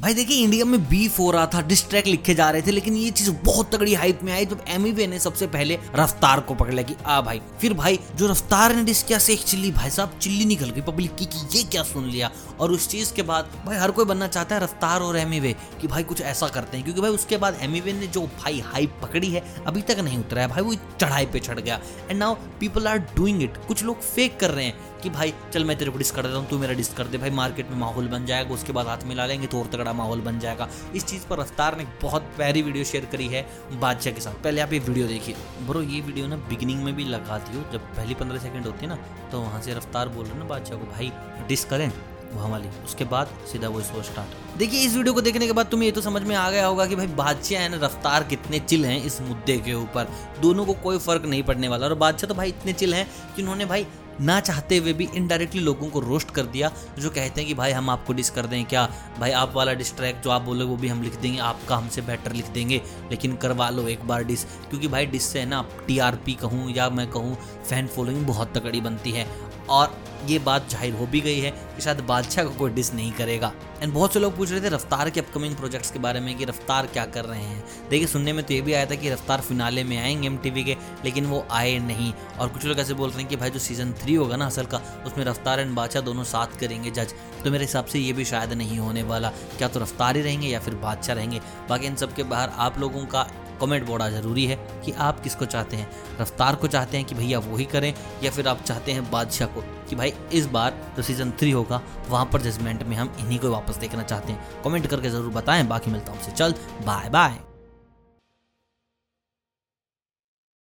भाई देखिए इंडिया में बीफ हो रहा था डिस्ट्रैक लिखे जा रहे थे, लेकिन ये चीज़ बहुत तगड़ी हाइप में आई जब एमिवे ने सबसे पहले रफ्तार को पकड़ लिया कि, आ भाई। फिर भाई, जो रफ्तार ने डिस किया, शेख चिल्ली, भाई साहब, चिल्ली निकल गई पब्लिक की कि ये क्या सुन लिया? और उस चीज़ के बाद भाई, हर कोई बनना चाहता है रफ्तार और एमिवे कि भाई कुछ ऐसा करते हैं, क्योंकि भाई उसके बाद एमिवे ने जो भाई हाइप पकड़ी है, अभी तक नहीं उतरा है। भाई, वो चढ़ाई पे चढ़ गया। And now people are doing it कुछ लोग फेक कर रहे हैं कि, भाई, चल मैं तेरे को डिस कर देता हूँ, तू मेरा डिस कर दे। भाई मार्केट में माहौल बन जाएगा, उसके बाद हाथ मिला लेंगे तो और तगड़ा माहौल बन जाएगा। इस चीज़ पर रफ्तार ने बहुत प्यारी वीडियो शेयर करी है बादशाह के साथ। पहले आप ये वीडियो देखिए। ब्रो, ये वीडियो ना बिगिनिंग में भी लगा दी जब पहली पंद्रह सेकंड होती है ना तो वहाँ से रफ्तार बोल रहे ना बादशाह को, भाई डिस करें वहाँ वाली उसके बाद सीधा वो शो स्टार्ट देखिए, इस वीडियो को देखने के बाद तुम्हें ये तो समझ में आ गया होगा कि भाई बादशाह एंड रफ्तार कितने चिल हैं इस मुद्दे के ऊपर। दोनों को कोई फ़र्क नहीं पड़ने वाला। और बादशाह तो भाई इतने चिल हैं कि उन्होंने भाई ना चाहते हुए भी इनडायरेक्टली लोगों को रोस्ट कर दिया, जो कहते हैं कि भाई हम आपको डिस कर दें क्या? भाई आप वाला डिस्ट्रैक्ट जो आप बोले वो भी हम लिख देंगे, आपका हमसे बेटर लिख देंगे, लेकिन करवा लो एक बार डिस क्योंकि भाई डिस से है ना टी आर पी कहूँ या मैं कहूँ फ़ैन फॉलोइंग बहुत तकड़ी बनती है। और ये बात ज़ाहिर हो भी गई है कि शायद बादशाह को कोई डिस नहीं करेगा। एंड बहुत से लोग पूछ रहे थे रफ्तार के अपकमिंग प्रोजेक्ट्स के बारे में कि रफ्तार क्या कर रहे हैं। देखिए, सुनने में तो ये भी आया था कि रफ्तार फिनाले में आएँगे एमटीवी के, लेकिन वो आए नहीं। और कुछ लोग ऐसे बोल रहे हैं कि भाई जो सीज़न थ्री होगा ना असल का, उसमें रफ्तार एंड बादशाह दोनों साथ करेंगे जज तो मेरे हिसाब से ये भी शायद नहीं होने वाला। क्या तो रफ्तार ही रहेंगे या फिर बादशाह रहेंगे? बाकी इन सब के बाहर आप लोगों का कमेंट बोड़ा ज़रूरी है कि आप किसको चाहते हैं? रफ्तार को चाहते हैं कि भैया वही करें, या फिर आप चाहते हैं बादशाह को कि भाई इस बार जो सीज़न थ्री होगा, वहाँ पर जजमेंट में हम इन्हीं को वापस देखना चाहते हैं। कमेंट करके ज़रूर बताएँ, बाकी मिलता हूँ चल बाय बाय